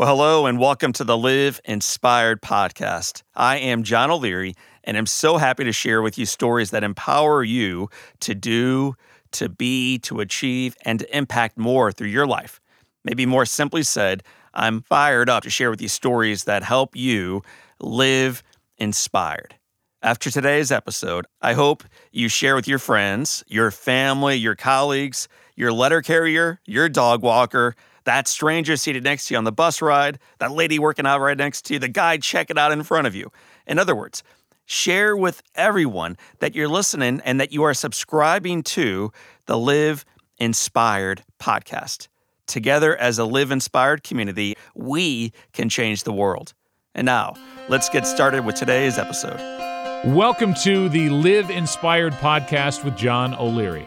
Well, hello and welcome to the Live Inspired podcast. I am John O'Leary and I'm so happy to share with you stories that empower you to do, to be, to achieve, and to impact more through your life. Maybe more simply said, I'm fired up to share with you stories that help you live inspired. After today's episode, I hope you share with your friends, your family, your colleagues, your letter carrier, your dog walker, that stranger seated next to you on the bus ride, that lady working out right next to you, the guy checking out in front of you. In other words, share with everyone that you're listening and that you are subscribing to the Live Inspired podcast. Together as a Live Inspired community, we can change the world. And now, let's get started with today's episode. Welcome to the Live Inspired podcast with John O'Leary.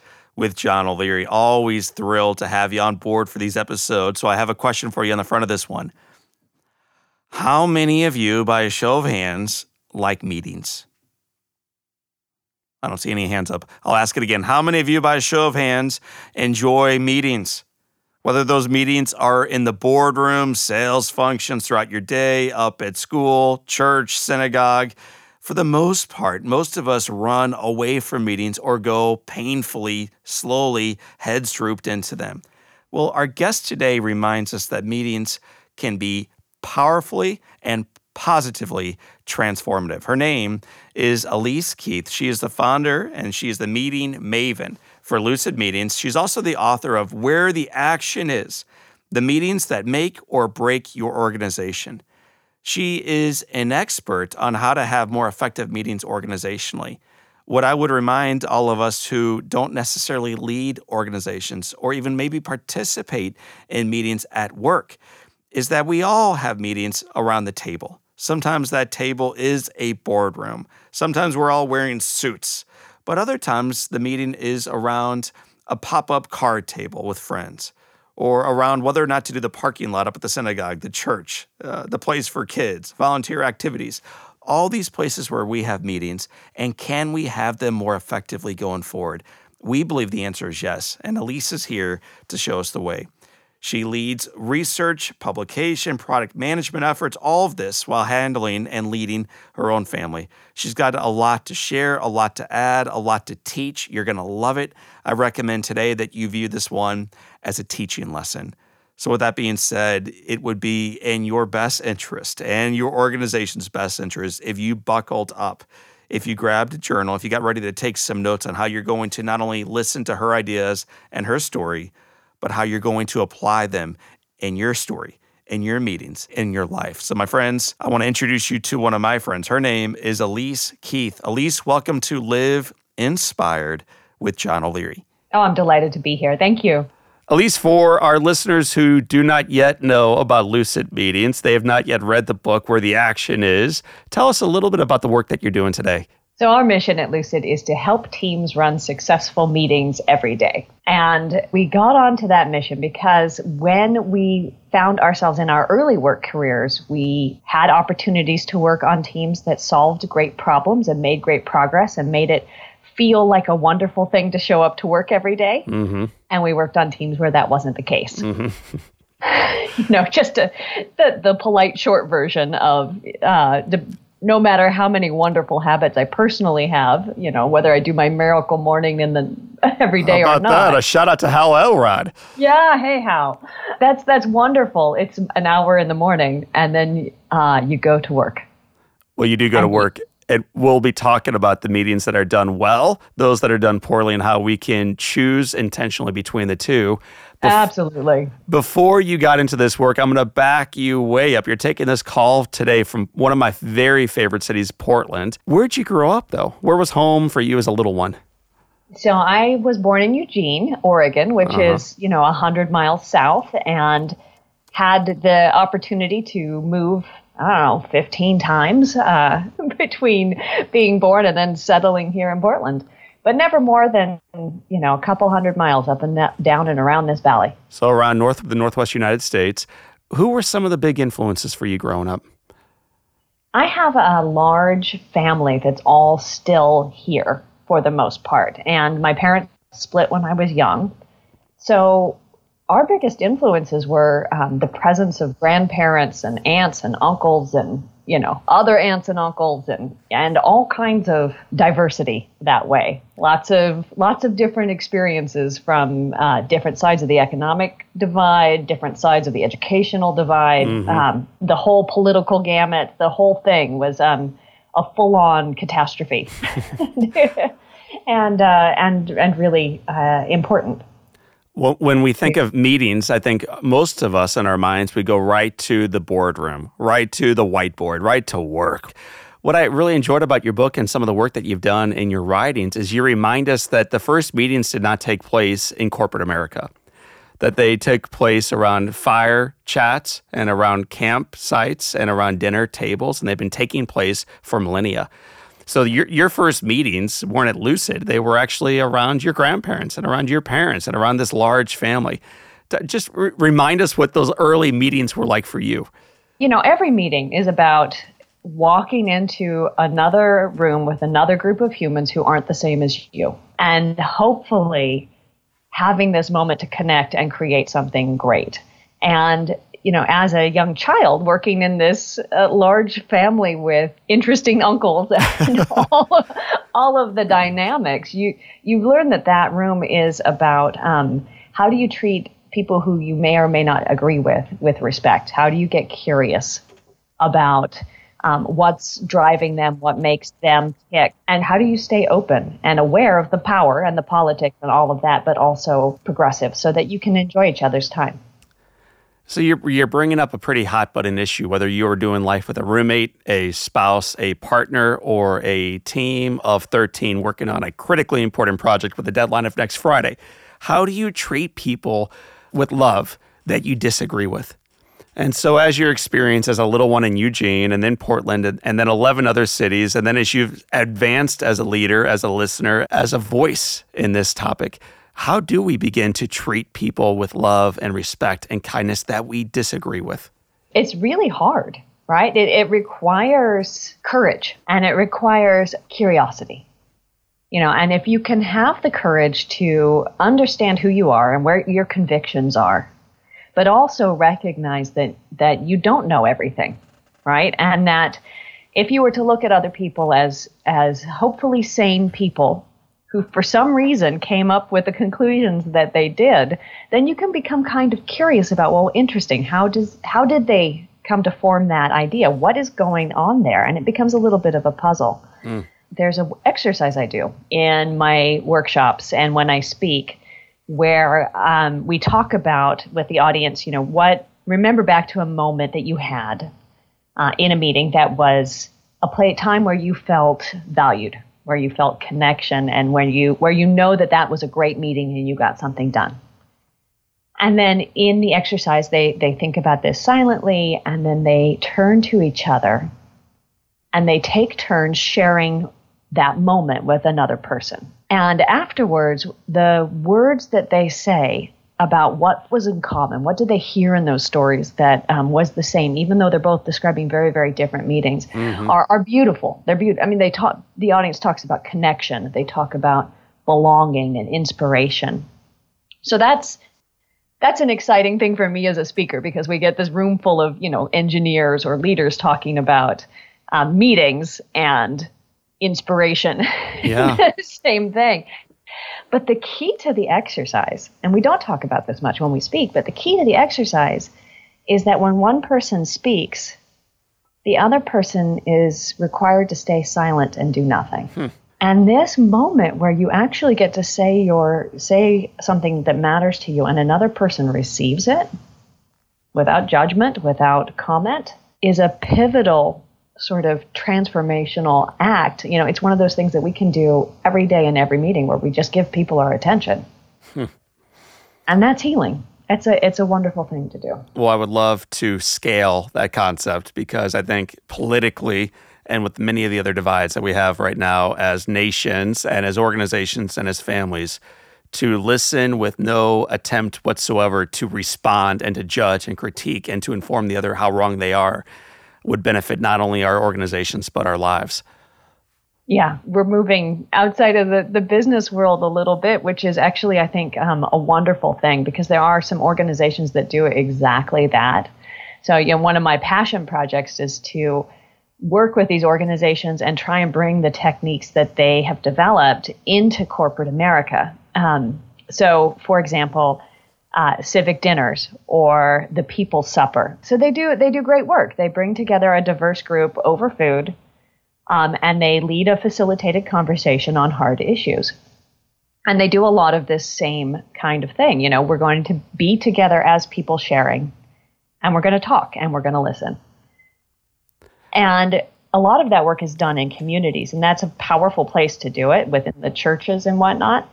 with John O'Leary. Always thrilled to have you on board for these episodes. So, I have a question for you on the front of this one. How many of you, by a show of hands, like meetings? I don't see any hands up. I'll ask it again. How many of you, by a show of hands, enjoy meetings? Whether those meetings are in the boardroom, sales functions throughout your day, up at school, church, synagogue, for the most part, most of us run away from meetings or go painfully, slowly, heads drooped into them. Well, our guest today reminds us that meetings can be powerfully and positively transformative. Her name is Elise Keith. She is the founder and she is the meeting maven for Lucid Meetings. She's also the author of Where the Action Is The Meetings That Make or Break Your Organization. She is an expert on how to have more effective meetings organizationally. What I would remind all of us who don't necessarily lead organizations or even maybe participate in meetings at work is that we all have meetings around the table. Sometimes that table is a boardroom. Sometimes we're all wearing suits. But other times the meeting is around a pop up card table with friends or around whether or not to do the parking lot up at the synagogue, the church, uh, the place for kids, volunteer activities, all these places where we have meetings, and can we have them more effectively going forward? We believe the answer is yes, and Elise is here to show us the way. She leads research, publication, product management efforts, all of this while handling and leading her own family. She's got a lot to share, a lot to add, a lot to teach. You're going to love it. I recommend today that you view this one as a teaching lesson. So, with that being said, it would be in your best interest and your organization's best interest if you buckled up, if you grabbed a journal, if you got ready to take some notes on how you're going to not only listen to her ideas and her story, but how you're going to apply them in your story, in your meetings, in your life. So, my friends, I want to introduce you to one of my friends. Her name is Elise Keith. Elise, welcome to Live Inspired with John O'Leary. Oh, I'm delighted to be here. Thank you. Elise, for our listeners who do not yet know about lucid meetings, they have not yet read the book where the action is. Tell us a little bit about the work that you're doing today. So, our mission at Lucid is to help teams run successful meetings every day. And we got onto that mission because when we found ourselves in our early work careers, we had opportunities to work on teams that solved great problems and made great progress and made it feel like a wonderful thing to show up to work every day. Mm-hmm. And we worked on teams where that wasn't the case. Mm-hmm. you know, just a, the, the polite short version of uh, the, no matter how many wonderful habits I personally have, you know, whether I do my miracle morning and then every day How or about not. That? A shout out to Hal Elrod. Yeah, hey Hal. That's that's wonderful. It's an hour in the morning and then uh, you go to work. Well, you do go and to work. And we'll be talking about the meetings that are done well, those that are done poorly, and how we can choose intentionally between the two. Absolutely. Before you got into this work, I'm going to back you way up. You're taking this call today from one of my very favorite cities, Portland. Where'd you grow up, though? Where was home for you as a little one? So I was born in Eugene, Oregon, which uh-huh. is, you know, 100 miles south, and had the opportunity to move I don't know, 15 times uh, between being born and then settling here in Portland. But never more than, you know, a couple hundred miles up and down and around this valley. So around north of the Northwest United States. Who were some of the big influences for you growing up? I have a large family that's all still here for the most part. And my parents split when I was young. So our biggest influences were um, the presence of grandparents and aunts and uncles and you know other aunts and uncles and and all kinds of diversity that way. Lots of lots of different experiences from uh, different sides of the economic divide different sides of the educational divide mm-hmm. um, the whole political gamut the whole thing was um, a full-on catastrophe. And uh, and and really uh, important when we think of meetings, I think most of us in our minds, we go right to the boardroom, right to the whiteboard, right to work. What I really enjoyed about your book and some of the work that you've done in your writings is you remind us that the first meetings did not take place in corporate America, that they took place around fire chats and around campsites and around dinner tables, and they've been taking place for millennia. So your your first meetings weren't at Lucid; they were actually around your grandparents and around your parents and around this large family. Just r- remind us what those early meetings were like for you. You know, every meeting is about walking into another room with another group of humans who aren't the same as you, and hopefully having this moment to connect and create something great. And you know, as a young child working in this uh, large family with interesting uncles and all, all of the dynamics, you you learn that that room is about um, how do you treat people who you may or may not agree with with respect. How do you get curious about um, what's driving them, what makes them tick, and how do you stay open and aware of the power and the politics and all of that, but also progressive, so that you can enjoy each other's time. So you're you're bringing up a pretty hot button issue, whether you are doing life with a roommate, a spouse, a partner, or a team of 13 working on a critically important project with a deadline of next Friday. How do you treat people with love that you disagree with? And so, as your experience as a little one in Eugene and then Portland and, and then 11 other cities, and then as you've advanced as a leader, as a listener, as a voice in this topic, how do we begin to treat people with love and respect and kindness that we disagree with? It's really hard, right? It, it requires courage and it requires curiosity. You know, and if you can have the courage to understand who you are and where your convictions are, but also recognize that that you don't know everything, right? And that if you were to look at other people as as hopefully sane people who for some reason came up with the conclusions that they did, then you can become kind of curious about, well, interesting, how does how did they come to form that idea? What is going on there? And it becomes a little bit of a puzzle. Mm. There's an exercise I do in my workshops and when I speak where um, we talk about with the audience, you know, what remember back to a moment that you had uh, in a meeting that was a play time where you felt valued, where you felt connection and where you where you know that that was a great meeting and you got something done. And then in the exercise they they think about this silently and then they turn to each other and they take turns sharing that moment with another person. And afterwards the words that they say about what was in common. What did they hear in those stories that um, was the same, even though they're both describing very, very different meetings, mm-hmm. are, are beautiful. They're beautiful. I mean, they talk. The audience talks about connection. They talk about belonging and inspiration. So that's that's an exciting thing for me as a speaker because we get this room full of you know engineers or leaders talking about um, meetings and inspiration. Yeah. Same thing. But the key to the exercise, and we don't talk about this much when we speak, but the key to the exercise is that when one person speaks, the other person is required to stay silent and do nothing. Hmm. And this moment where you actually get to say your say something that matters to you and another person receives it without judgment, without comment, is a pivotal sort of transformational act. You know, it's one of those things that we can do every day in every meeting where we just give people our attention. Hmm. And that's healing. it's a it's a wonderful thing to do. Well, I would love to scale that concept because I think politically and with many of the other divides that we have right now as nations and as organizations and as families to listen with no attempt whatsoever to respond and to judge and critique and to inform the other how wrong they are would benefit not only our organizations but our lives. Yeah, we're moving outside of the, the business world a little bit, which is actually, I think, um, a wonderful thing because there are some organizations that do exactly that. So, you know, one of my passion projects is to work with these organizations and try and bring the techniques that they have developed into corporate America. Um, so, for example, uh, civic dinners or the People's Supper. So they do they do great work. They bring together a diverse group over food um, and they lead a facilitated conversation on hard issues. And they do a lot of this same kind of thing. You know, we're going to be together as people sharing, and we're going to talk and we're going to listen. And a lot of that work is done in communities, and that's a powerful place to do it within the churches and whatnot.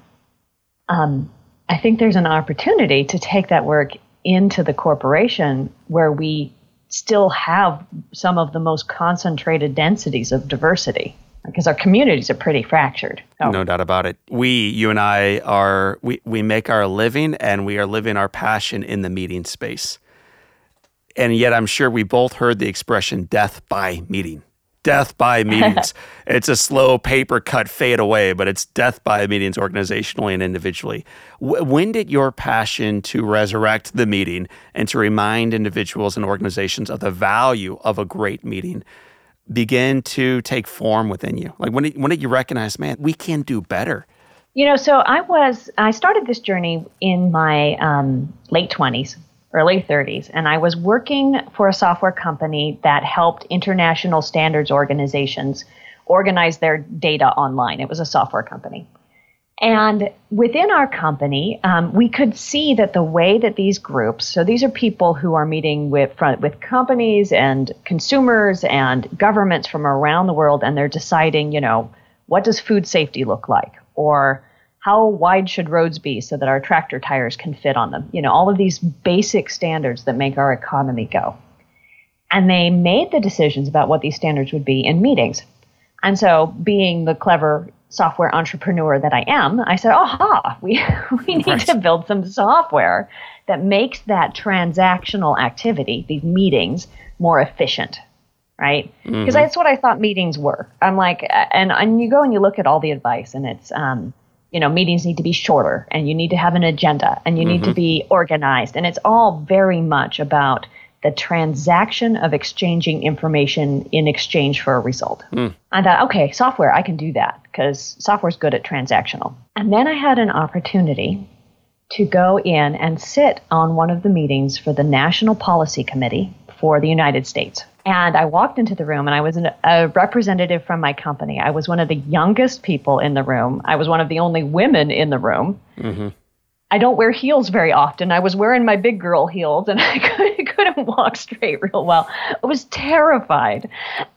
Um, I think there's an opportunity to take that work into the corporation where we still have some of the most concentrated densities of diversity because our communities are pretty fractured. Oh. No doubt about it. We, you and I, are we, we make our living and we are living our passion in the meeting space. And yet, I'm sure we both heard the expression death by meeting death by meetings. it's a slow paper cut fade away, but it's death by meetings organizationally and individually. W- when did your passion to resurrect the meeting and to remind individuals and organizations of the value of a great meeting begin to take form within you? Like when did, when did you recognize, man, we can do better? You know, so I was I started this journey in my um, late twenties early 30s, and I was working for a software company that helped international standards organizations organize their data online. It was a software company. And within our company, um, we could see that the way that these groups, so these are people who are meeting with with companies and consumers and governments from around the world, and they're deciding, you know, what does food safety look like, or how wide should roads be so that our tractor tires can fit on them? You know, all of these basic standards that make our economy go. And they made the decisions about what these standards would be in meetings. And so, being the clever software entrepreneur that I am, I said, aha, we, we need right. to build some software that makes that transactional activity, these meetings, more efficient. Right? Because mm-hmm. that's what I thought meetings were. I'm like, and, and you go and you look at all the advice, and it's, um, you know, meetings need to be shorter and you need to have an agenda and you mm-hmm. need to mm-hmm. be organized. And it's all very much about the transaction of exchanging information in exchange for a result. Mm. I thought, okay, software, I can do that because software's good at transactional. And then I had an opportunity to go in and sit on one of the meetings for the National Policy Committee for the United States. And I walked into the room and I was an, a representative from my company. I was one of the youngest people in the room. I was one of the only women in the room. Mm-hmm. I don't wear heels very often. I was wearing my big girl heels and I couldn't walk straight real well. I was terrified.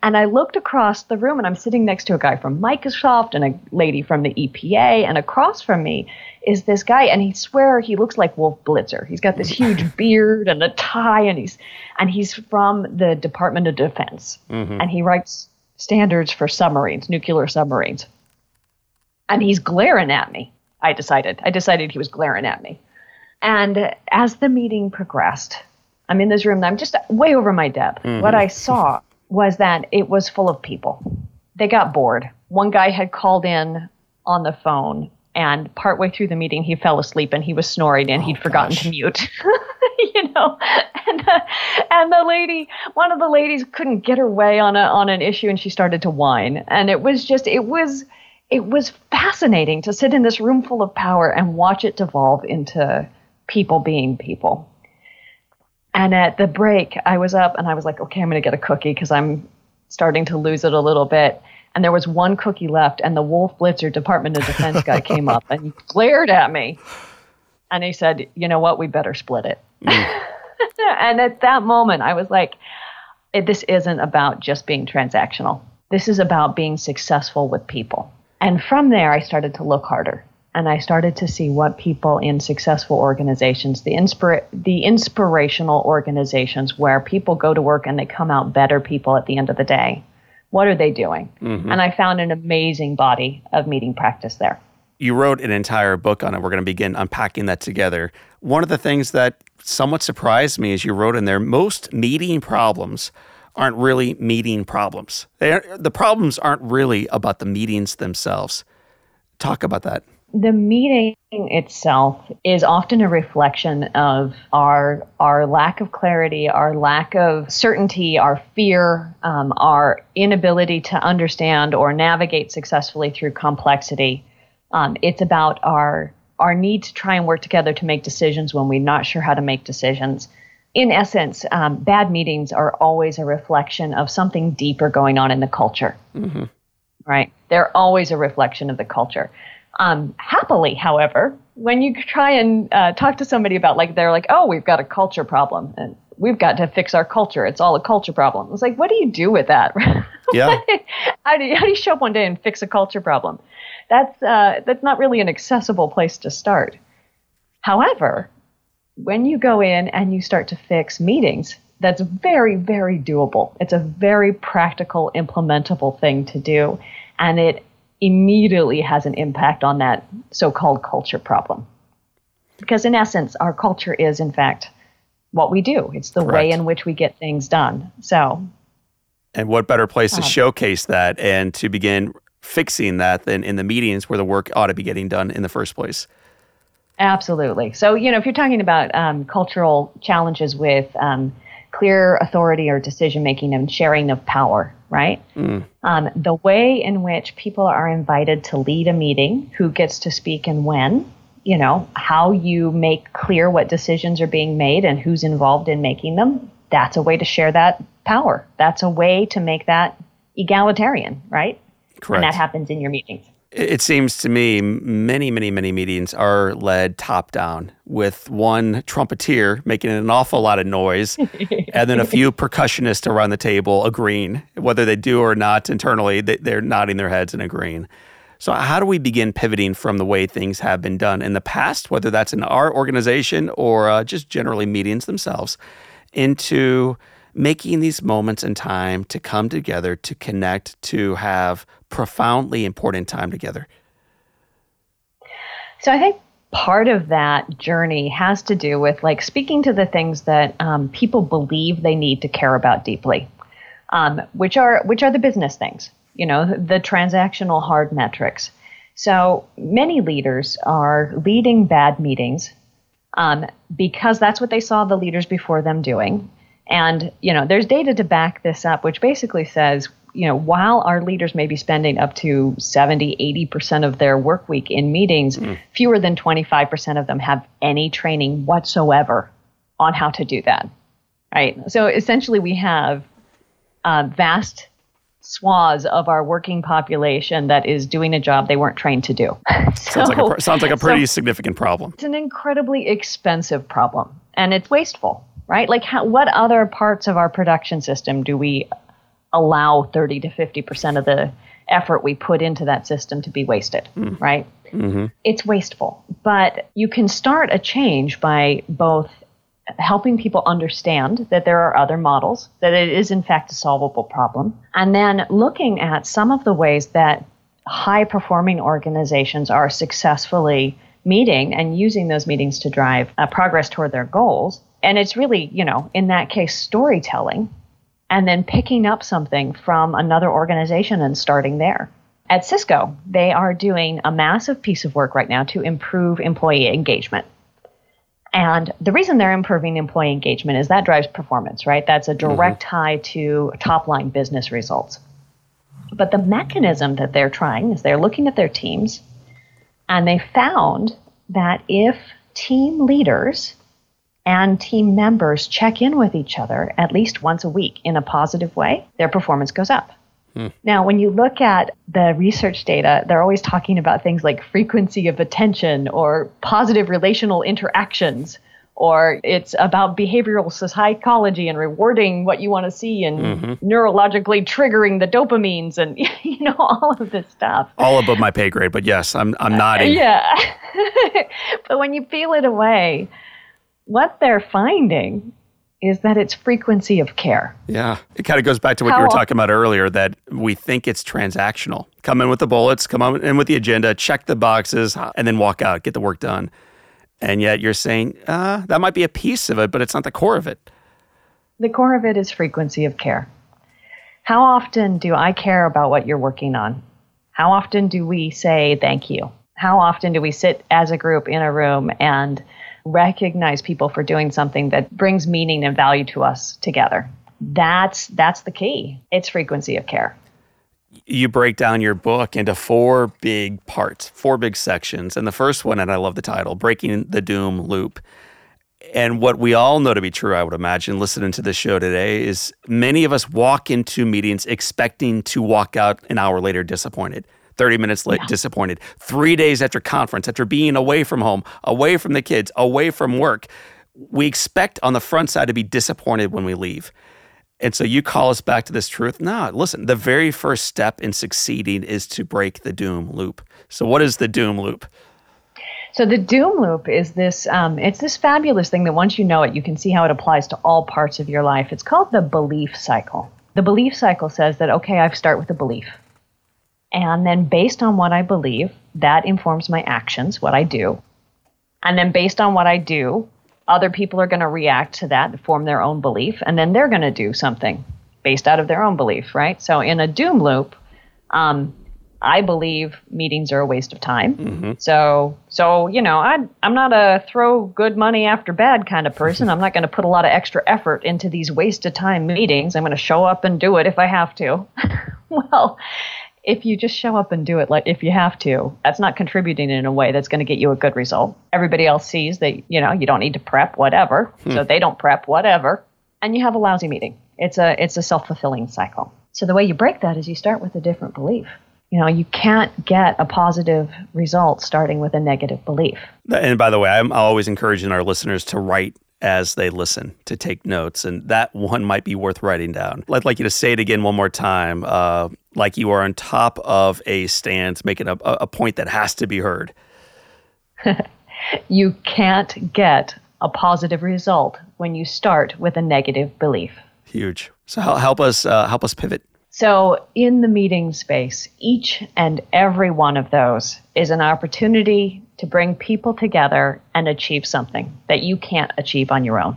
And I looked across the room and I'm sitting next to a guy from Microsoft and a lady from the EPA. And across from me is this guy and he swear he looks like Wolf Blitzer. He's got this huge beard and a tie and he's and he's from the Department of Defense. Mm-hmm. And he writes standards for submarines, nuclear submarines. And he's glaring at me. I decided. I decided he was glaring at me. And as the meeting progressed, I'm in this room I'm just way over my depth. Mm-hmm. What I saw was that it was full of people. They got bored. One guy had called in on the phone and partway through the meeting he fell asleep and he was snoring and oh, he'd forgotten gosh. to mute you know and uh, and the lady one of the ladies couldn't get her way on a on an issue and she started to whine and it was just it was it was fascinating to sit in this room full of power and watch it devolve into people being people and at the break i was up and i was like okay i'm going to get a cookie because i'm starting to lose it a little bit and there was one cookie left, and the Wolf Blitzer Department of Defense guy came up and he glared at me, and he said, "You know what? We better split it." Mm. and at that moment, I was like, "This isn't about just being transactional. This is about being successful with people." And from there, I started to look harder. And I started to see what people in successful organizations, the inspira- the inspirational organizations where people go to work and they come out better people at the end of the day. What are they doing? Mm-hmm. And I found an amazing body of meeting practice there. You wrote an entire book on it. We're going to begin unpacking that together. One of the things that somewhat surprised me is you wrote in there most meeting problems aren't really meeting problems. the problems aren't really about the meetings themselves. Talk about that the meeting itself is often a reflection of our our lack of clarity, our lack of certainty, our fear, um, our inability to understand or navigate successfully through complexity. Um, it's about our our need to try and work together to make decisions when we're not sure how to make decisions. In essence, um, bad meetings are always a reflection of something deeper going on in the culture. Mm-hmm. Right? They're always a reflection of the culture. Um, happily, however, when you try and uh, talk to somebody about like they're like, oh, we've got a culture problem and we've got to fix our culture. It's all a culture problem. It's like, what do you do with that? Yeah. how, do you, how do you show up one day and fix a culture problem? That's uh, that's not really an accessible place to start. However, when you go in and you start to fix meetings, that's very, very doable. It's a very practical, implementable thing to do. And it immediately has an impact on that so called culture problem. Because, in essence, our culture is, in fact, what we do, it's the Correct. way in which we get things done. So, and what better place to uh, showcase that and to begin fixing that than in the meetings where the work ought to be getting done in the first place? Absolutely. So, you know, if you're talking about um, cultural challenges with um, clear authority or decision making and sharing of power, right? Mm. Um, the way in which people are invited to lead a meeting, who gets to speak and when, you know, how you make clear what decisions are being made and who's involved in making them, that's a way to share that power. That's a way to make that egalitarian, right? Correct. And that happens in your meetings. It seems to me many, many, many meetings are led top down with one trumpeter making an awful lot of noise and then a few percussionists around the table agreeing. Whether they do or not internally, they're nodding their heads and agreeing. So, how do we begin pivoting from the way things have been done in the past, whether that's in our organization or uh, just generally meetings themselves, into making these moments in time to come together, to connect, to have profoundly important time together? So I think part of that journey has to do with like speaking to the things that um, people believe they need to care about deeply, um, which are which are the business things, you know, the transactional hard metrics. So many leaders are leading bad meetings um, because that's what they saw the leaders before them doing. And, you know, there's data to back this up, which basically says, you know, while our leaders may be spending up to 70, 80% of their work week in meetings, mm. fewer than 25% of them have any training whatsoever on how to do that. Right. So essentially, we have uh, vast swaths of our working population that is doing a job they weren't trained to do. so, sounds, like a, sounds like a pretty so significant problem. It's an incredibly expensive problem and it's wasteful right? Like, how, what other parts of our production system do we allow 30 to 50% of the effort we put into that system to be wasted, mm. right? Mm-hmm. It's wasteful. But you can start a change by both helping people understand that there are other models, that it is in fact a solvable problem, and then looking at some of the ways that high performing organizations are successfully meeting and using those meetings to drive uh, progress toward their goals and it's really, you know, in that case, storytelling and then picking up something from another organization and starting there. At Cisco, they are doing a massive piece of work right now to improve employee engagement. And the reason they're improving employee engagement is that drives performance, right? That's a direct mm-hmm. tie to top line business results. But the mechanism that they're trying is they're looking at their teams and they found that if team leaders and team members check in with each other at least once a week in a positive way, their performance goes up. Hmm. Now, when you look at the research data, they're always talking about things like frequency of attention or positive relational interactions or it's about behavioral psychology and rewarding what you want to see and mm-hmm. neurologically triggering the dopamines and you know all of this stuff. All above my pay grade, but yes, I'm I'm nodding. Uh, yeah. but when you peel it away, what they're finding is that it's frequency of care. Yeah. It kind of goes back to what How you were talking about earlier that we think it's transactional. Come in with the bullets, come in with the agenda, check the boxes, and then walk out, get the work done. And yet you're saying, uh, that might be a piece of it, but it's not the core of it. The core of it is frequency of care. How often do I care about what you're working on? How often do we say thank you? How often do we sit as a group in a room and recognize people for doing something that brings meaning and value to us together. That's that's the key. It's frequency of care. You break down your book into four big parts, four big sections. And the first one, and I love the title, Breaking the Doom Loop. And what we all know to be true, I would imagine, listening to this show today, is many of us walk into meetings expecting to walk out an hour later disappointed. 30 minutes late, yeah. disappointed. Three days after conference, after being away from home, away from the kids, away from work, we expect on the front side to be disappointed when we leave. And so you call us back to this truth. No, listen, the very first step in succeeding is to break the doom loop. So, what is the doom loop? So the doom loop is this um, it's this fabulous thing that once you know it, you can see how it applies to all parts of your life. It's called the belief cycle. The belief cycle says that okay, I start with a belief. And then based on what I believe, that informs my actions, what I do. And then based on what I do, other people are going to react to that, form their own belief, and then they're going to do something based out of their own belief, right? So in a doom loop, um, I believe meetings are a waste of time. Mm-hmm. So, so you know, I, I'm not a throw good money after bad kind of person. I'm not going to put a lot of extra effort into these waste of time meetings. I'm going to show up and do it if I have to. well, if you just show up and do it like if you have to that's not contributing in a way that's going to get you a good result. Everybody else sees that you know you don't need to prep whatever. Hmm. so they don't prep whatever. And you have a lousy meeting. It's a it's a self-fulfilling cycle. So the way you break that is you start with a different belief. You know you can't get a positive result starting with a negative belief. And by the way i'm always encouraging our listeners to write as they listen to take notes. And that one might be worth writing down. I'd like you to say it again one more time, uh, like you are on top of a stand, making a, a point that has to be heard. you can't get a positive result when you start with a negative belief. Huge. So help us uh, help us pivot. So in the meeting space, each and every one of those is an opportunity to bring people together and achieve something that you can't achieve on your own.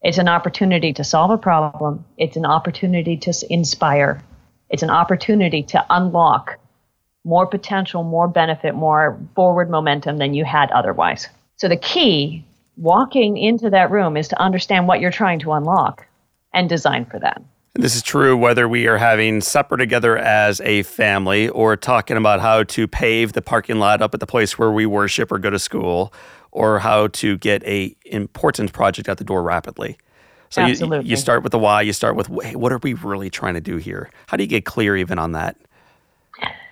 It's an opportunity to solve a problem, it's an opportunity to inspire, it's an opportunity to unlock more potential, more benefit, more forward momentum than you had otherwise. So the key walking into that room is to understand what you're trying to unlock and design for that. This is true whether we are having supper together as a family or talking about how to pave the parking lot up at the place where we worship or go to school or how to get a important project out the door rapidly. So you, you, start with the why, you start with hey, what are we really trying to do here? How do you get clear even on that?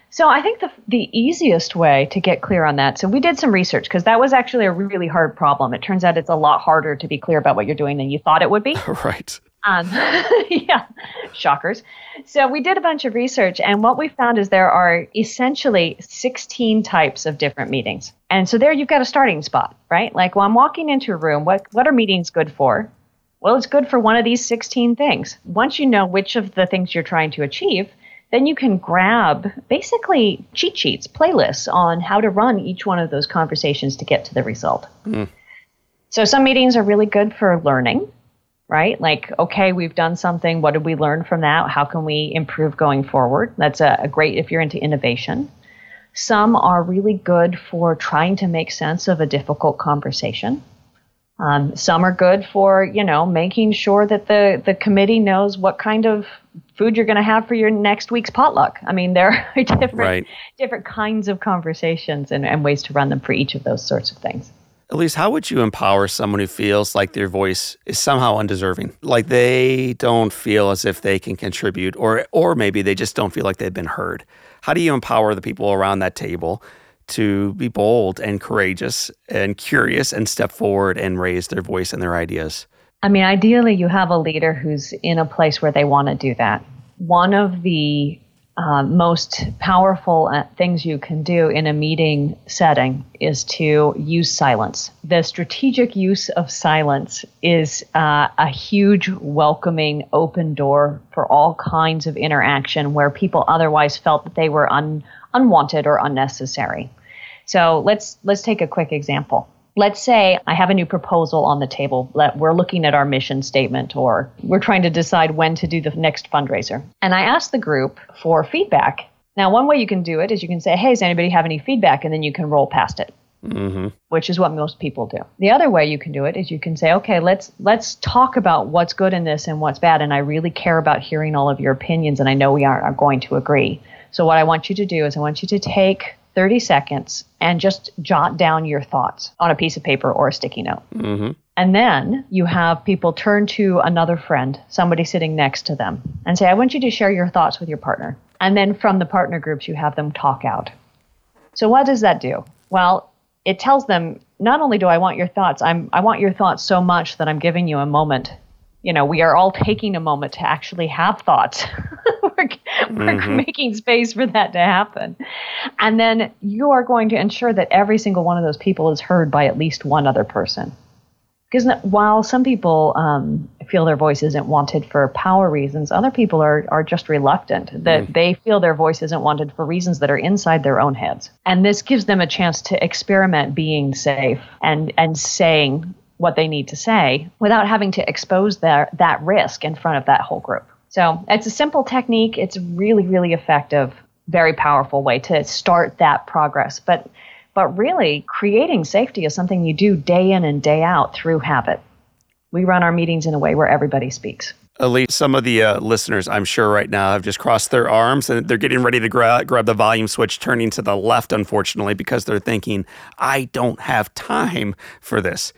So I think the the easiest way to get clear on that. So we did some research because that was actually a really hard problem. It turns out it's a lot harder to be clear about what you're doing than you thought it would be. right. Um, yeah, shockers. So we did a bunch of research, and what we found is there are essentially 16 types of different meetings. And so there you've got a starting spot, right? Like, well, I'm walking into a room. What what are meetings good for? Well, it's good for one of these 16 things. Once you know which of the things you're trying to achieve, then you can grab basically cheat sheets, playlists on how to run each one of those conversations to get to the result. Mm. So some meetings are really good for learning right? Like, okay, we've done something. What did we learn from that? How can we improve going forward? That's a, a great if you're into innovation. Some are really good for trying to make sense of a difficult conversation. Um, some are good for you know making sure that the the committee knows what kind of food you're going to have for your next week's potluck. I mean, there are different right. different kinds of conversations and, and ways to run them for each of those sorts of things. Elise, how would you empower someone who feels like their voice is somehow undeserving? Like they don't feel as if they can contribute, or or maybe they just don't feel like they've been heard. How do you empower the people around that table to be bold and courageous and curious and step forward and raise their voice and their ideas? I mean, ideally, you have a leader who's in a place where they want to do that. One of the uh, most powerful uh, things you can do in a meeting setting is to use silence. The strategic use of silence is uh, a huge, welcoming, open door for all kinds of interaction where people otherwise felt that they were un- unwanted or unnecessary. So let's let's take a quick example let's say I have a new proposal on the table. That we're looking at our mission statement or we're trying to decide when to do the next fundraiser. And I ask the group for feedback. Now, one way you can do it is you can say, hey, does anybody have any feedback? And then you can roll past it. Mm-hmm. Which is what most people do. The other way you can do it is you can say, okay, let's let's talk about what's good in this and what's bad, and I really care about hearing all of your opinions, and I know we aren't are going to agree. So what I want you to do is I want you to take 30 seconds and just jot down your thoughts on a piece of paper or a sticky note. Mm-hmm. And then you have people turn to another friend, somebody sitting next to them, and say, I want you to share your thoughts with your partner. And then from the partner groups, you have them talk out. So, what does that do? Well, it tells them not only do I want your thoughts, I'm, I want your thoughts so much that I'm giving you a moment you know, we are all taking a moment to actually have thoughts. we're, mm-hmm. making space for that to happen. And then you are going to ensure that every single one of those people is heard by at least one other person. Because while some people um, feel their voice isn't wanted for power reasons, other people are, are just reluctant, that mm. they feel their voice isn't wanted for reasons that are inside their own heads. And this gives them a chance to experiment being safe and, and saying what they need to say without having to expose their, that risk in front of that whole group. So it's a simple technique. It's really, really effective, very powerful way to start that progress. But but really, creating safety is something you do day in and day out through habit. We run our meetings in a way where everybody speaks. Elise, some of the uh, listeners, I'm sure right now, have just crossed their arms and they're getting ready to gra- grab the volume switch, turning to the left, unfortunately, because they're thinking, I don't have time for this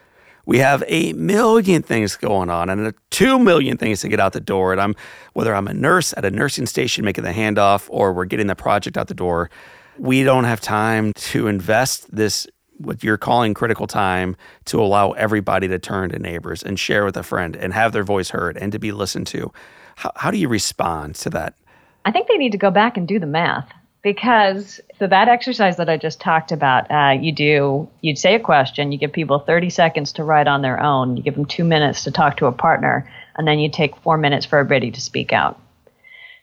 we have a million things going on and two million things to get out the door. And I'm whether I'm a nurse at a nursing station making the handoff or we're getting the project out the door, we don't have time to invest this what you're calling critical time to allow everybody to turn to neighbors and share with a friend and have their voice heard and to be listened to. How, how do you respond to that? I think they need to go back and do the math because so that exercise that I just talked about, uh, you do you'd say a question, you give people 30 seconds to write on their own, you give them two minutes to talk to a partner, and then you take four minutes for everybody to speak out.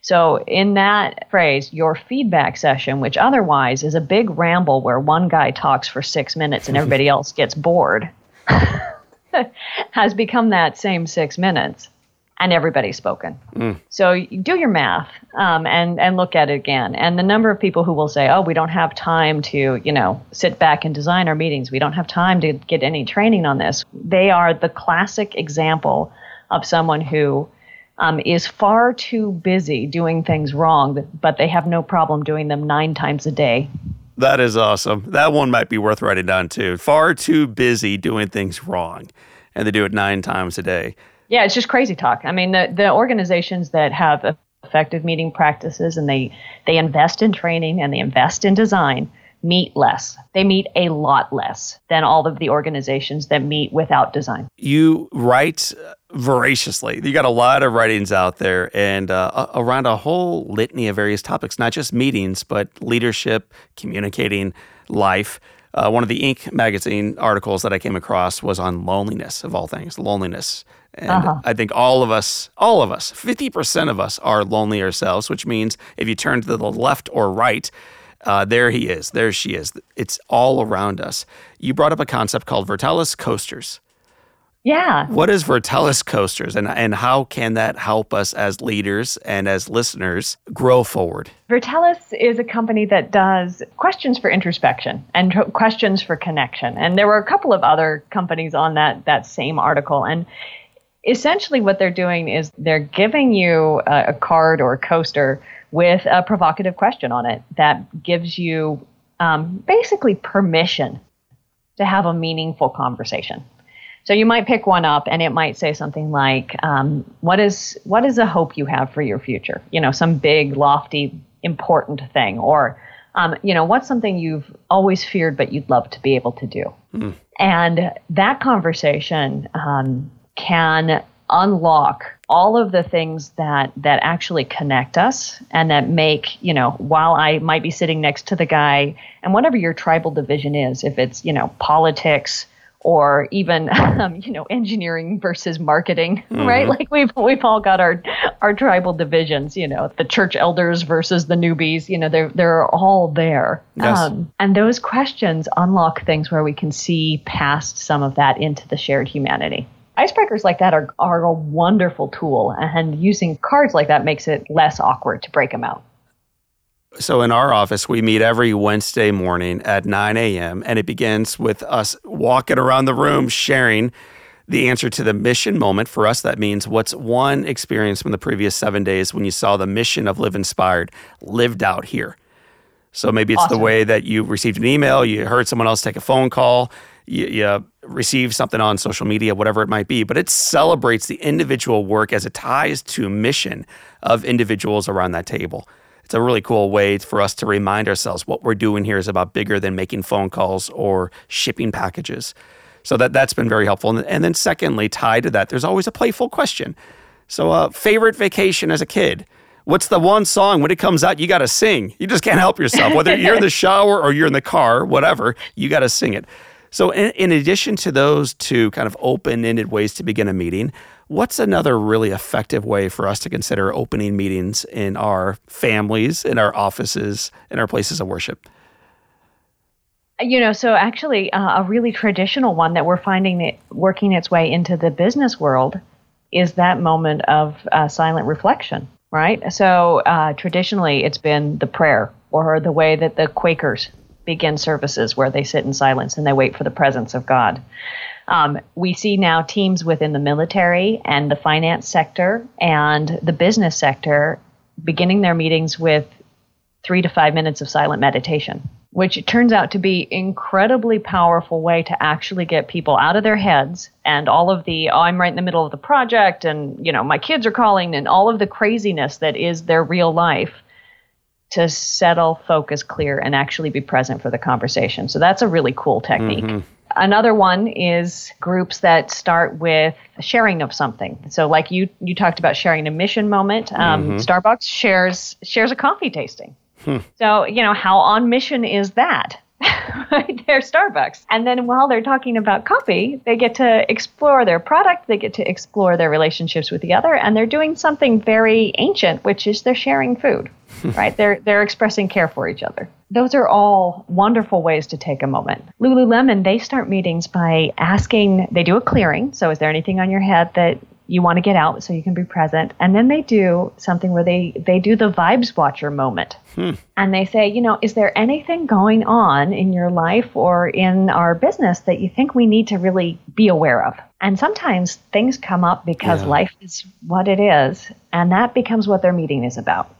So in that phrase, your feedback session, which otherwise is a big ramble where one guy talks for six minutes and everybody else gets bored, has become that same six minutes and everybody's spoken. Mm. So do your math um, and and look at it again. And the number of people who will say, "Oh, we don't have time to, you know, sit back and design our meetings. We don't have time to get any training on this." They are the classic example of someone who um, is far too busy doing things wrong, but they have no problem doing them nine times a day. That is awesome. That one might be worth writing down too. Far too busy doing things wrong, and they do it nine times a day. Yeah, it's just crazy talk. I mean, the, the organizations that have effective meeting practices and they, they invest in training and they invest in design meet less. They meet a lot less than all of the organizations that meet without design. You write voraciously. You got a lot of writings out there and uh, around a whole litany of various topics, not just meetings, but leadership, communicating, life. Uh, one of the Inc. magazine articles that I came across was on loneliness, of all things, loneliness. And uh-huh. I think all of us, all of us, 50% of us are lonely ourselves, which means if you turn to the left or right, uh, there he is, there she is. It's all around us. You brought up a concept called Vertellis coasters. Yeah. What is Vertellis Coasters and, and how can that help us as leaders and as listeners grow forward? Vertellis is a company that does questions for introspection and questions for connection. And there were a couple of other companies on that, that same article. And essentially what they're doing is they're giving you a, a card or a coaster with a provocative question on it that gives you um, basically permission to have a meaningful conversation. So you might pick one up, and it might say something like, um, "What is what is a hope you have for your future? You know, some big, lofty, important thing, or Um, you know, what's something you've always feared but you'd love to be able to do? Mm. And that conversation um, can unlock all of the things that that actually connect us and that make you know while i might be sitting next to the guy and whatever your tribal division is if it's you know politics or even um, you know engineering versus marketing mm-hmm. right like we've we've all got our our tribal divisions you know the church elders versus the newbies you know they're they're all there yes. um, and those questions unlock things where we can see past some of that into the shared humanity icebreakers like that are, are a wonderful tool and using cards like that makes it less awkward to break them out so in our office, we meet every Wednesday morning at 9 a.m., and it begins with us walking around the room sharing the answer to the mission moment. For us, that means what's one experience from the previous seven days when you saw the mission of Live Inspired lived out here. So maybe it's awesome. the way that you received an email, you heard someone else take a phone call, you, you received something on social media, whatever it might be. But it celebrates the individual work as it ties to mission of individuals around that table it's a really cool way for us to remind ourselves what we're doing here is about bigger than making phone calls or shipping packages. So that that's been very helpful. And, and then secondly, tied to that, there's always a playful question. So uh, favorite vacation as a kid. What's the one song when it comes out you got to sing? You just can't help yourself. Whether you're in the shower or you're in the car, whatever, you got to sing it. So, in, in, addition to those two kind of open ended ways to begin a meeting, What's another really effective way for us to consider opening meetings in our families, in our offices, in our places of worship? You know, so actually, uh, a really traditional one that we're finding it working its way into the business world is that moment of uh, silent reflection, right? So uh, traditionally, it's been the prayer or the way that the Quakers begin services where they sit in silence and they wait for the presence of God. Um, we see now teams within the military and the finance sector and the business sector beginning their meetings with three to five minutes of silent meditation, which turns out to be incredibly powerful way to actually get people out of their heads and all of the oh, I'm right in the middle of the project and you know my kids are calling and all of the craziness that is their real life to settle, focus, clear, and actually be present for the conversation. So that's a really cool technique. Mm-hmm. Another one is groups that start with sharing of something. So, like you, you talked about sharing a mission moment. Um, mm-hmm. Starbucks shares shares a coffee tasting. Hmm. So, you know, how on mission is that? right there, Starbucks. And then while they're talking about coffee, they get to explore their product, they get to explore their relationships with the other, and they're doing something very ancient, which is they're sharing food. right? They're they're expressing care for each other. Those are all wonderful ways to take a moment. Lululemon, they start meetings by asking, they do a clearing. So is there anything on your head that you want to get out so you can be present? And then they do something where they they do the vibes watcher moment. Hmm. And they say, you know, is there anything going on in your life or in our business that you think we need to really be aware of? And sometimes things come up because yeah. life is what it is, and that becomes what their meeting is about.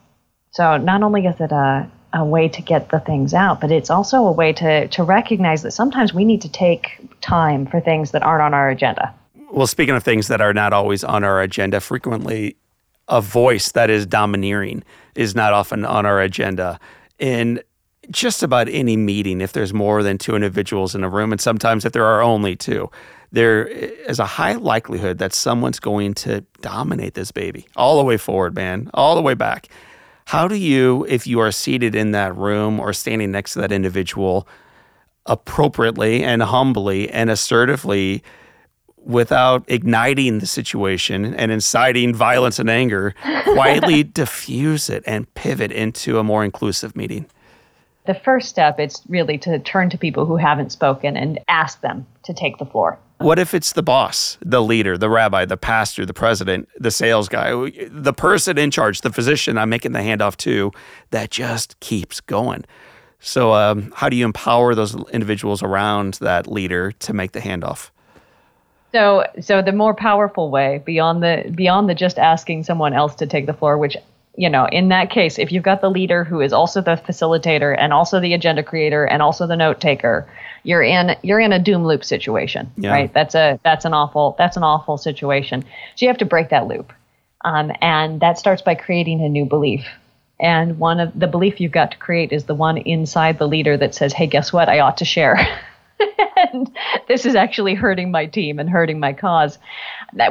So not only is it a, a way to get the things out, but it's also a way to, to recognize that sometimes we need to take time for things that aren't on our agenda. Well, speaking of things that are not always on our agenda, frequently a voice that is domineering is not often on our agenda. In just about any meeting, if there's more than two individuals in a room, and sometimes if there are only two, there is a high likelihood that someone's going to dominate this baby all the way forward, man, all the way back. How do you, if you are seated in that room or standing next to that individual, appropriately and humbly and assertively, without igniting the situation and inciting violence and anger, quietly diffuse it and pivot into a more inclusive meeting? The first step is really to turn to people who haven't spoken and ask them to take the floor. What if it's the boss, the leader, the rabbi, the pastor, the president, the sales guy, the person in charge, the physician I'm making the handoff to that just keeps going? So, um, how do you empower those individuals around that leader to make the handoff? So, so the more powerful way beyond the beyond the just asking someone else to take the floor, which you know, in that case, if you've got the leader who is also the facilitator and also the agenda creator and also the note taker, you're in you're in a doom loop situation, yeah. right? That's a that's an awful that's an awful situation. So you have to break that loop, um, and that starts by creating a new belief. And one of the belief you've got to create is the one inside the leader that says, hey, guess what? I ought to share. and this is actually hurting my team and hurting my cause,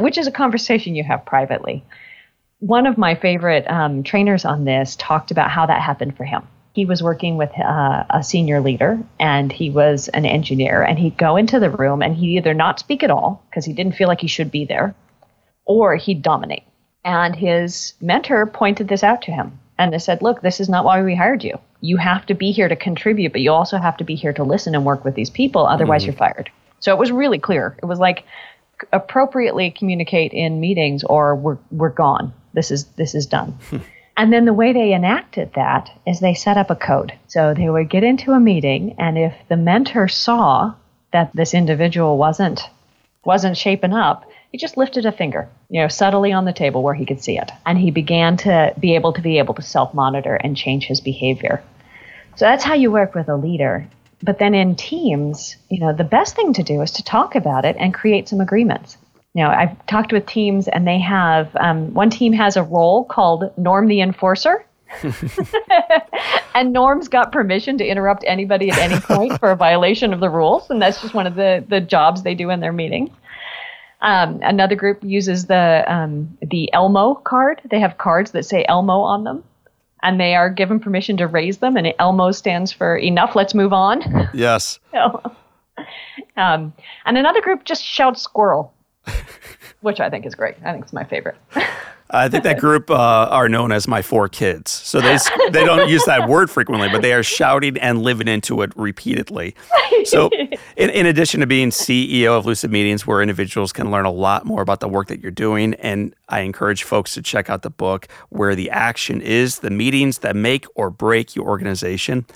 which is a conversation you have privately. One of my favorite um, trainers on this talked about how that happened for him. He was working with uh, a senior leader and he was an engineer, and he'd go into the room and he'd either not speak at all because he didn't feel like he should be there, or he'd dominate. And his mentor pointed this out to him and they said, Look, this is not why we hired you. You have to be here to contribute, but you also have to be here to listen and work with these people. Otherwise, mm-hmm. you're fired. So it was really clear. It was like appropriately communicate in meetings or we're, we're gone. This is, this is done. and then the way they enacted that is they set up a code. So they would get into a meeting, and if the mentor saw that this individual wasn't wasn't shaping up, he just lifted a finger, you know, subtly on the table where he could see it. And he began to be able to be able to self-monitor and change his behavior. So that's how you work with a leader. But then in teams, you know, the best thing to do is to talk about it and create some agreements. You know, I've talked with teams and they have um, one team has a role called Norm the Enforcer. and Norm's got permission to interrupt anybody at any point for a violation of the rules, and that's just one of the the jobs they do in their meetings. Um, another group uses the um, the Elmo card. They have cards that say Elmo on them, and they are given permission to raise them. And Elmo stands for enough. Let's move on. Yes. um, and another group just shouts squirrel, which I think is great. I think it's my favorite. I think that group uh, are known as my four kids. So they they don't use that word frequently, but they are shouting and living into it repeatedly. So, in, in addition to being CEO of Lucid Meetings, where individuals can learn a lot more about the work that you're doing, and I encourage folks to check out the book where the action is the meetings that make or break your organization.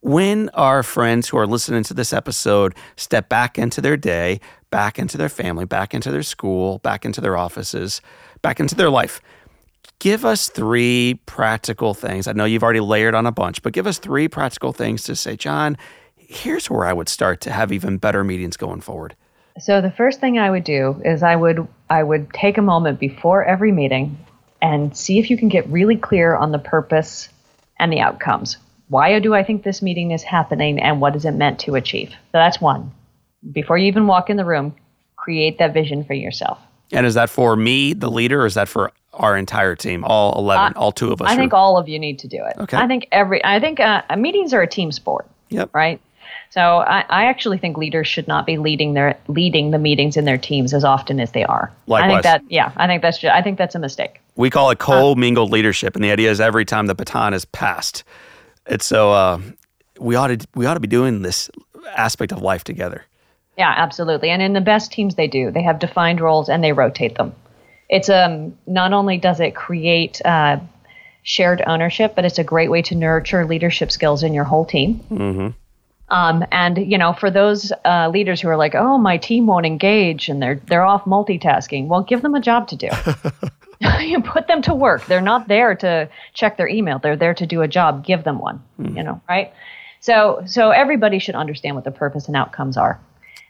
When our friends who are listening to this episode step back into their day, back into their family, back into their school, back into their offices, back into their life. Give us three practical things. I know you've already layered on a bunch, but give us three practical things to say, John, here's where I would start to have even better meetings going forward. So the first thing I would do is I would I would take a moment before every meeting and see if you can get really clear on the purpose and the outcomes. Why do I think this meeting is happening and what is it meant to achieve? So that's one. Before you even walk in the room, create that vision for yourself. And is that for me, the leader, or is that for our entire team, all 11, uh, all two of us? I think all of you need to do it. Okay. I think every, I think uh, meetings are a team sport. Yep. Right. So I, I, actually think leaders should not be leading their leading the meetings in their teams as often as they are. Likewise. I think that yeah, I think that's just, I think that's a mistake. We call it co-mingled uh, leadership, and the idea is every time the baton is passed, it's so uh, we ought to we ought to be doing this aspect of life together. Yeah, absolutely. And in the best teams, they do. They have defined roles and they rotate them. It's um not only does it create uh, shared ownership, but it's a great way to nurture leadership skills in your whole team. Mm-hmm. Um, and you know, for those uh, leaders who are like, "Oh, my team won't engage," and they're they're off multitasking, well, give them a job to do. you put them to work. They're not there to check their email. They're there to do a job. Give them one. Mm. You know, right? So so everybody should understand what the purpose and outcomes are.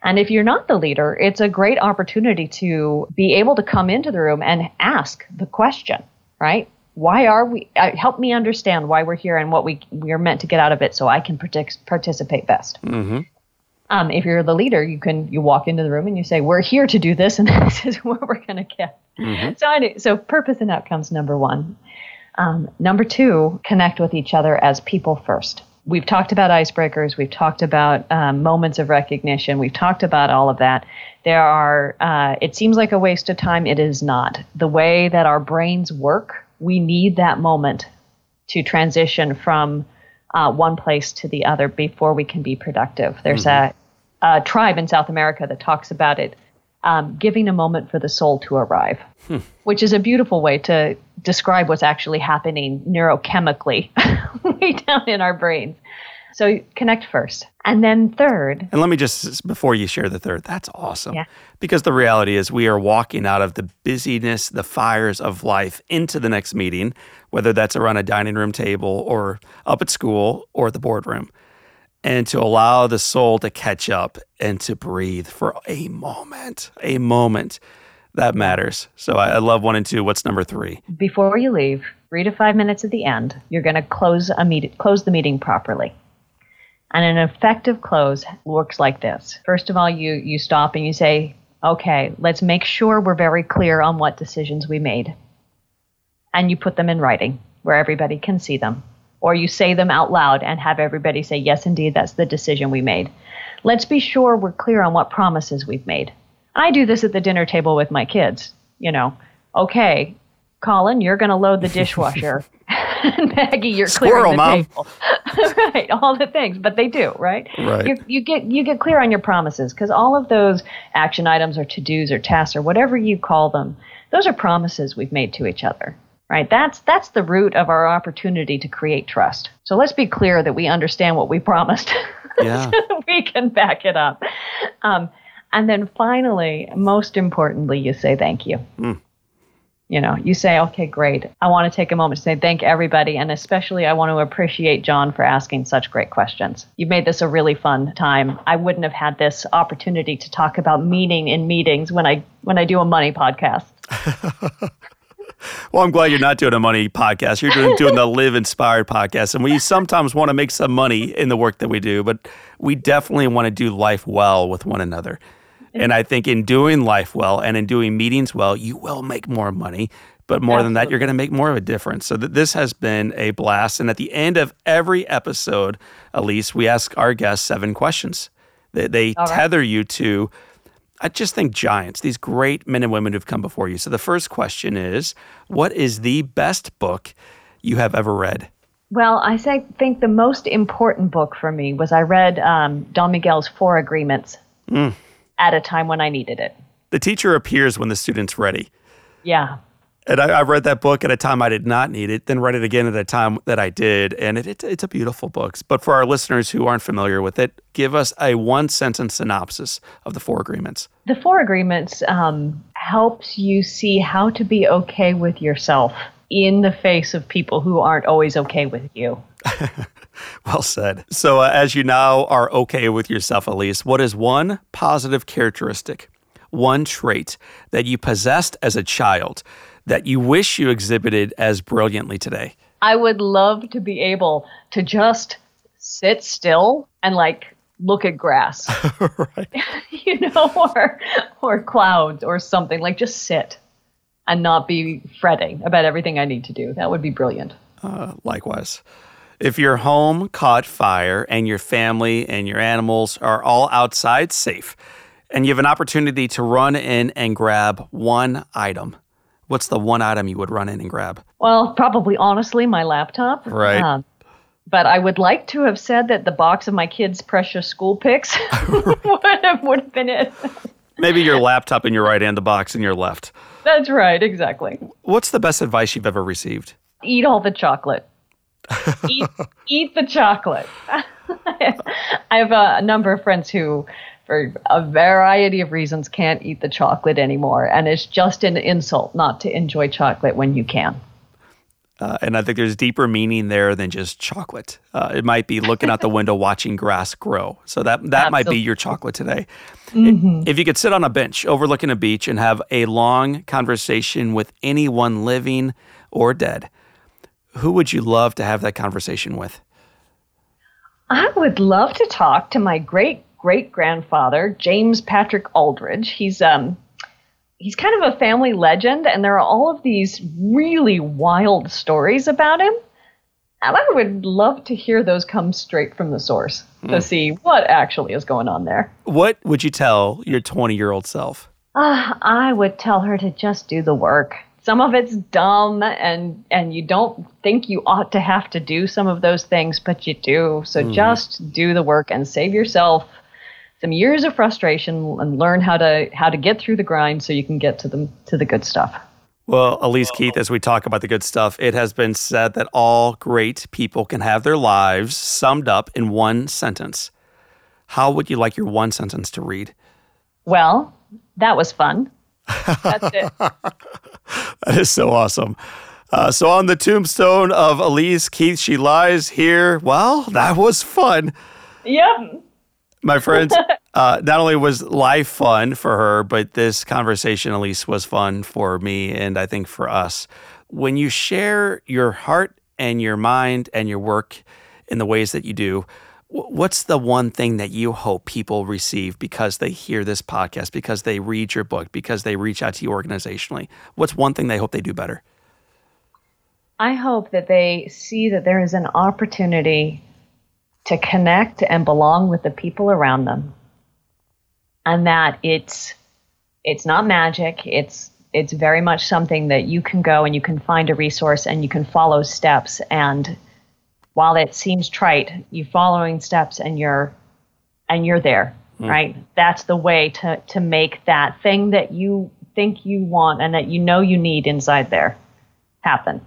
And if you're not the leader, it's a great opportunity to be able to come into the room and ask the question, right? Why are we? Uh, help me understand why we're here and what we we are meant to get out of it, so I can partic- participate best. Mm-hmm. Um, if you're the leader, you can you walk into the room and you say, "We're here to do this, and this is what we're going to get." Mm-hmm. So I so purpose and outcomes number one. Um, number two, connect with each other as people first we've talked about icebreakers, we've talked about um, moments of recognition, we've talked about all of that. There are, uh, it seems like a waste of time. It is not. The way that our brains work, we need that moment to transition from uh, one place to the other before we can be productive. There's mm-hmm. a, a, tribe in South America that talks about it um, giving a moment for the soul to arrive, hmm. which is a beautiful way to describe what's actually happening neurochemically way down in our brains. So connect first. And then third. And let me just, before you share the third, that's awesome. Yeah. Because the reality is, we are walking out of the busyness, the fires of life into the next meeting, whether that's around a dining room table or up at school or the boardroom and to allow the soul to catch up and to breathe for a moment, a moment. That matters. So I, love one and two. What's number three? Before you leave, three to five minutes at the end, you're going to close a meet- close the meeting properly. And an effective close works like this. First of all, you you stop and you say, "Okay, let's make sure we're very clear on what decisions we made." And you put them in writing where everybody can see them. Or you say them out loud and have everybody say, "Yes, indeed, that's the decision we made." Let's be sure we're clear on what promises we've made. I do this at the dinner table with my kids. You know, okay, Colin, you're going to load the dishwasher. Maggie, you're Squirrel, clearing the Mom. table. right, all the things, but they do, right? Right. You, you get you get clear on your promises because all of those action items or to dos or tasks or whatever you call them, those are promises we've made to each other. Right. That's that's the root of our opportunity to create trust. So let's be clear that we understand what we promised. Yeah. so we can back it up. Um, and then finally, most importantly, you say thank you. You know, you say, okay, great. I want to take a moment to say thank everybody. And especially, I want to appreciate John for asking such great questions. You've made this a really fun time. I wouldn't have had this opportunity to talk about meaning in meetings when I when I do a money podcast. Well, I'm glad you're not doing a money podcast. You're doing, doing the Live Inspired podcast. And we sometimes want to make some money in the work that we do, but we definitely want to do life well with one another. And I think in doing life well and in doing meetings well, you will make more money. But more than that, you're going to make more of a difference. So th- this has been a blast. And at the end of every episode, Elise, we ask our guests seven questions. They, they All right. tether you to I just think giants, these great men and women who've come before you. So the first question is What is the best book you have ever read? Well, I say, think the most important book for me was I read um, Don Miguel's Four Agreements at a time when I needed it. The teacher appears when the student's ready. Yeah. And I, I read that book at a time I did not need it, then read it again at a time that I did. And it, it, it's a beautiful book. But for our listeners who aren't familiar with it, give us a one sentence synopsis of the Four Agreements. The Four Agreements um, helps you see how to be okay with yourself in the face of people who aren't always okay with you. Well said. So, uh, as you now are okay with yourself, Elise, what is one positive characteristic, one trait that you possessed as a child that you wish you exhibited as brilliantly today? I would love to be able to just sit still and like look at grass, you know, or or clouds or something. Like just sit and not be fretting about everything I need to do. That would be brilliant. Uh, likewise. If your home caught fire and your family and your animals are all outside safe, and you have an opportunity to run in and grab one item, what's the one item you would run in and grab? Well, probably honestly, my laptop. Right. Um, but I would like to have said that the box of my kids' precious school pics would, have, would have been it. Maybe your laptop in your right hand, the box in your left. That's right, exactly. What's the best advice you've ever received? Eat all the chocolate. eat, eat the chocolate. I have a number of friends who, for a variety of reasons, can't eat the chocolate anymore. And it's just an insult not to enjoy chocolate when you can. Uh, and I think there's deeper meaning there than just chocolate. Uh, it might be looking out the window watching grass grow. So that that might be your chocolate today. If you could sit on a bench overlooking a beach and have a long conversation with anyone living or dead, who would you love to have that conversation with? I would love to talk to my great great grandfather, James Patrick Aldridge. He's um he's kind of a family legend and there are all of these really wild stories about him. And I would love to hear those come straight from the source to see what actually is going on there. What would you tell your 20 year old self? Ah, I would tell her to just do the work. Some of it's dumb and and you don't think you ought to have to do some of those things, but you do. So just do the work and save yourself some years of frustration and learn how to how to get through the grind so you can get to the to the good stuff. Well, Elise Keith, as we talk about the good stuff, it has been said that all great people can have their lives summed up in one sentence. How would you like your one sentence to read? Well, that was fun. That's it. That is so awesome. Uh, so, on the tombstone of Elise Keith, she lies here. Well, that was fun. yep. My friends, Uh, not only was life fun for her, but this conversation, at least, was fun for me and I think for us. When you share your heart and your mind and your work in the ways that you do, what's the one thing that you hope people receive because they hear this podcast, because they read your book, because they reach out to you organizationally? What's one thing they hope they do better? I hope that they see that there is an opportunity to connect and belong with the people around them. And that it's it's not magic. It's it's very much something that you can go and you can find a resource and you can follow steps and while it seems trite, you following steps and you're and you're there, mm. right? That's the way to to make that thing that you think you want and that you know you need inside there happen.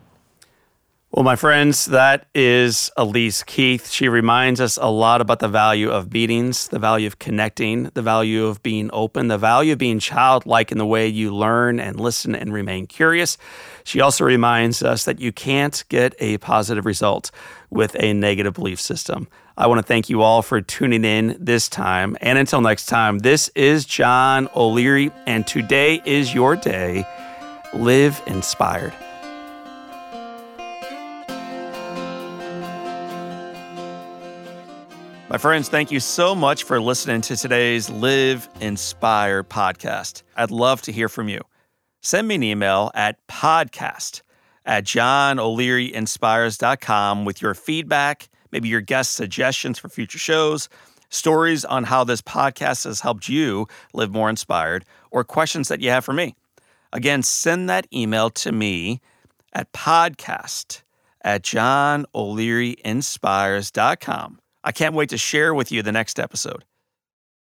Well, my friends, that is Elise Keith. She reminds us a lot about the value of meetings, the value of connecting, the value of being open, the value of being childlike in the way you learn and listen and remain curious. She also reminds us that you can't get a positive result with a negative belief system. I want to thank you all for tuning in this time. And until next time, this is John O'Leary, and today is your day. Live inspired. My friends, thank you so much for listening to today's Live Inspire podcast. I'd love to hear from you. Send me an email at podcast at johnolearyinspires.com with your feedback, maybe your guest suggestions for future shows, stories on how this podcast has helped you live more inspired, or questions that you have for me. Again, send that email to me at podcast at johnolearyinspires.com. I can't wait to share with you the next episode.